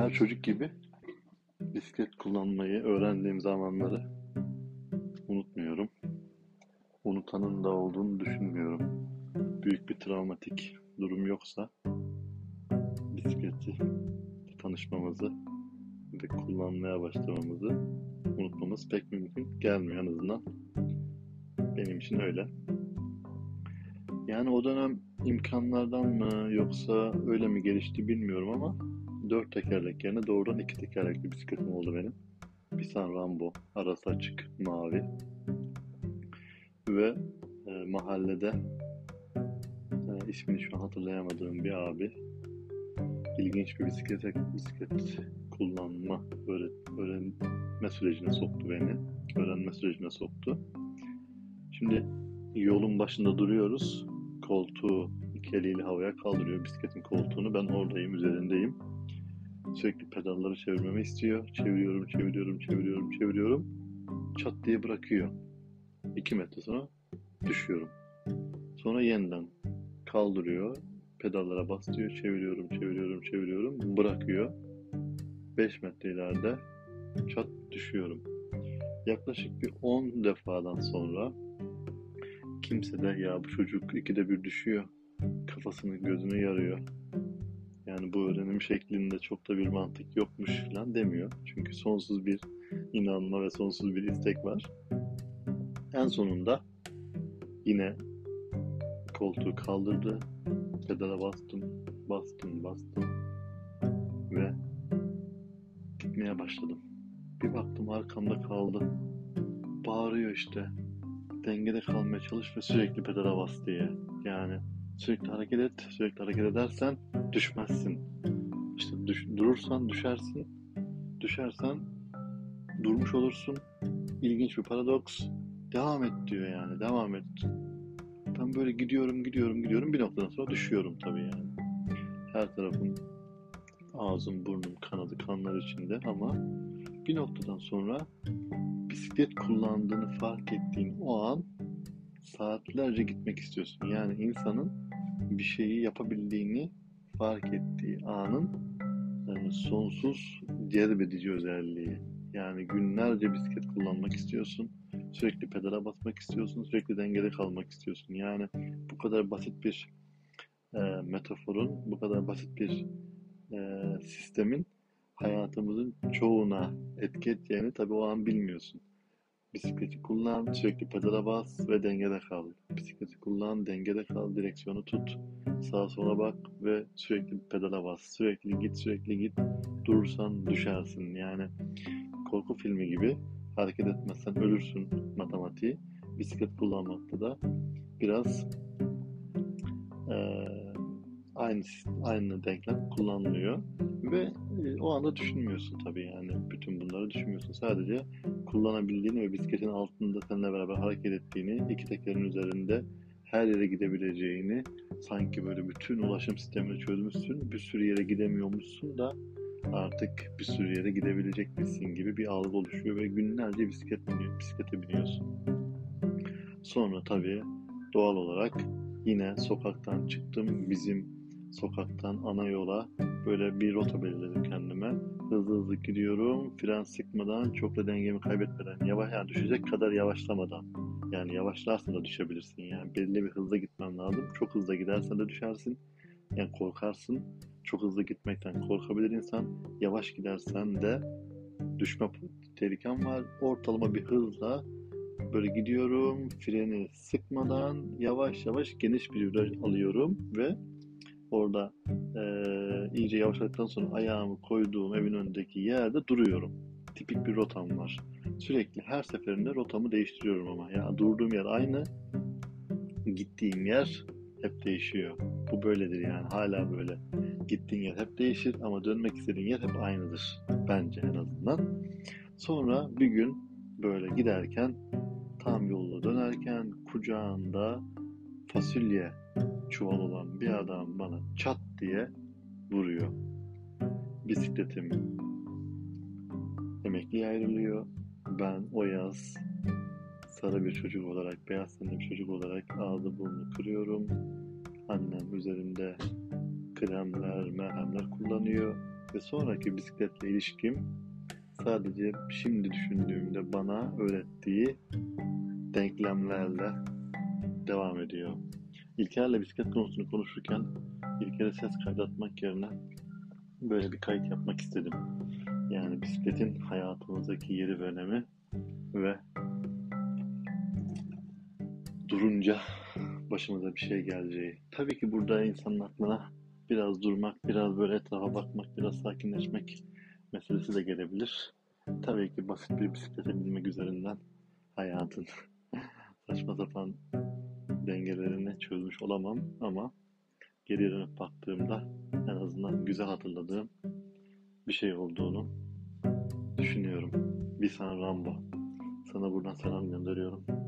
Her çocuk gibi bisiklet kullanmayı öğrendiğim zamanları unutmuyorum. Unutanın da olduğunu düşünmüyorum. Büyük bir travmatik durum yoksa bisikleti tanışmamızı ve kullanmaya başlamamızı unutmamız pek mümkün gelmiyor en azından. Benim için öyle. Yani o dönem imkanlardan mı yoksa öyle mi gelişti bilmiyorum ama dört tekerlek yerine doğrudan iki tekerlekli bisikletim oldu benim. Pisan Rambo, arası açık, mavi. Ve e, mahallede e, ismini şu an hatırlayamadığım bir abi ilginç bir bisiklet, bisiklet kullanma öğret, öğrenme sürecine soktu beni. Öğrenme sürecine soktu. Şimdi yolun başında duruyoruz. Koltuğu iki eliyle havaya kaldırıyor bisikletin koltuğunu. Ben oradayım, üzerindeyim. Sürekli pedalları çevirmemi istiyor. Çeviriyorum, çeviriyorum, çeviriyorum, çeviriyorum. Çat diye bırakıyor. İki metre sonra düşüyorum. Sonra yeniden kaldırıyor. Pedallara bastırıyor. Çeviriyorum, çeviriyorum, çeviriyorum. Bırakıyor. 5 metre ileride çat düşüyorum. Yaklaşık bir 10 defadan sonra kimse de ya bu çocuk ikide bir düşüyor. Kafasını gözünü yarıyor. Yani bu öğrenim şeklinde çok da bir mantık yokmuş falan demiyor. Çünkü sonsuz bir inanma ve sonsuz bir istek var. En sonunda yine koltuğu kaldırdı. Pedala bastım, bastım, bastım ve gitmeye başladım. Bir baktım arkamda kaldı. Bağırıyor işte. Dengede kalmaya çalış ve sürekli pedala bas diye. Yani sürekli hareket et, sürekli hareket edersen düşmezsin. İşte düş, durursan düşersin. Düşersen durmuş olursun. İlginç bir paradoks. Devam et diyor yani. Devam et. Ben böyle gidiyorum, gidiyorum, gidiyorum. Bir noktadan sonra düşüyorum tabii yani. Her tarafım ağzım, burnum kanadı, kanlar içinde ama bir noktadan sonra bisiklet kullandığını fark ettiğin o an saatlerce gitmek istiyorsun. Yani insanın bir şeyi yapabildiğini fark ettiği anın yani sonsuz cezbedici özelliği. Yani günlerce bisiklet kullanmak istiyorsun. Sürekli pedala basmak istiyorsun. Sürekli dengede kalmak istiyorsun. Yani bu kadar basit bir e, metaforun, bu kadar basit bir e, sistemin hayatımızın çoğuna etki edeceğini tabii o an bilmiyorsun. Bisikleti kullan, sürekli pedala bas ve dengede kal. Bisikleti kullan, dengede kal, direksiyonu tut. Sağa sola bak ve sürekli pedala bas. Sürekli git, sürekli git. Durursan düşersin. Yani korku filmi gibi hareket etmezsen ölürsün matematiği. Bisiklet kullanmakta da biraz e, aynı aynı denklem kullanılıyor ve e, o anda düşünmüyorsun tabii yani bütün bunları düşünmüyorsun sadece kullanabildiğini ve bisikletin altında seninle beraber hareket ettiğini iki tekerin üzerinde her yere gidebileceğini sanki böyle bütün ulaşım sistemini çözmüşsün bir sürü yere gidemiyormuşsun da artık bir sürü yere gidebilecekmişsin gibi bir algı oluşuyor ve günlerce bisiklet biniyor, bisiklete biniyorsun. Sonra tabii doğal olarak yine sokaktan çıktım. Bizim sokaktan ana yola böyle bir rota belirledim kendime. Hızlı hızlı gidiyorum. Fren sıkmadan, çok da dengemi kaybetmeden, yavaş yani düşecek kadar yavaşlamadan. Yani yavaşlarsan da düşebilirsin. Yani belli bir hızla gitmen lazım. Çok hızlı gidersen de düşersin. Yani korkarsın. Çok hızlı gitmekten korkabilir insan. Yavaş gidersen de düşme tehliken var. Ortalama bir hızla böyle gidiyorum. Freni sıkmadan yavaş yavaş geniş bir viraj alıyorum ve orada e, iyice yavaşladıktan sonra ayağımı koyduğum evin önündeki yerde duruyorum. Tipik bir rotam var. Sürekli her seferinde rotamı değiştiriyorum ama. Ya durduğum yer aynı. Gittiğim yer hep değişiyor. Bu böyledir yani. Hala böyle. Gittiğin yer hep değişir ama dönmek istediğin yer hep aynıdır. Bence en azından. Sonra bir gün böyle giderken tam yolda dönerken kucağında fasulye çuval olan bir adam bana çat diye vuruyor. Bisikletim emekliye ayrılıyor. Ben o yaz sarı bir çocuk olarak, beyaz tenli bir çocuk olarak ağzı burnu kırıyorum. Annem üzerinde kremler, merhemler kullanıyor. ve sonraki bisikletle ilişkim sadece şimdi düşündüğümde bana öğrettiği denklemlerle devam ediyor. İlker'le bisiklet konusunu konuşurken İlker'e ses kaydetmek yerine böyle bir kayıt yapmak istedim. Yani bisikletin hayatımızdaki yeri ve önemi ve durunca başımıza bir şey geleceği. Tabii ki burada insanın aklına biraz durmak, biraz böyle etrafa bakmak, biraz sakinleşmek meselesi de gelebilir. Tabii ki basit bir bisiklete binmek üzerinden hayatın saçma sapan dengelerini çözmüş olamam ama geriye dönüp baktığımda en azından güzel hatırladığım bir şey olduğunu düşünüyorum. Bir sana Rambo. Sana buradan selam gönderiyorum.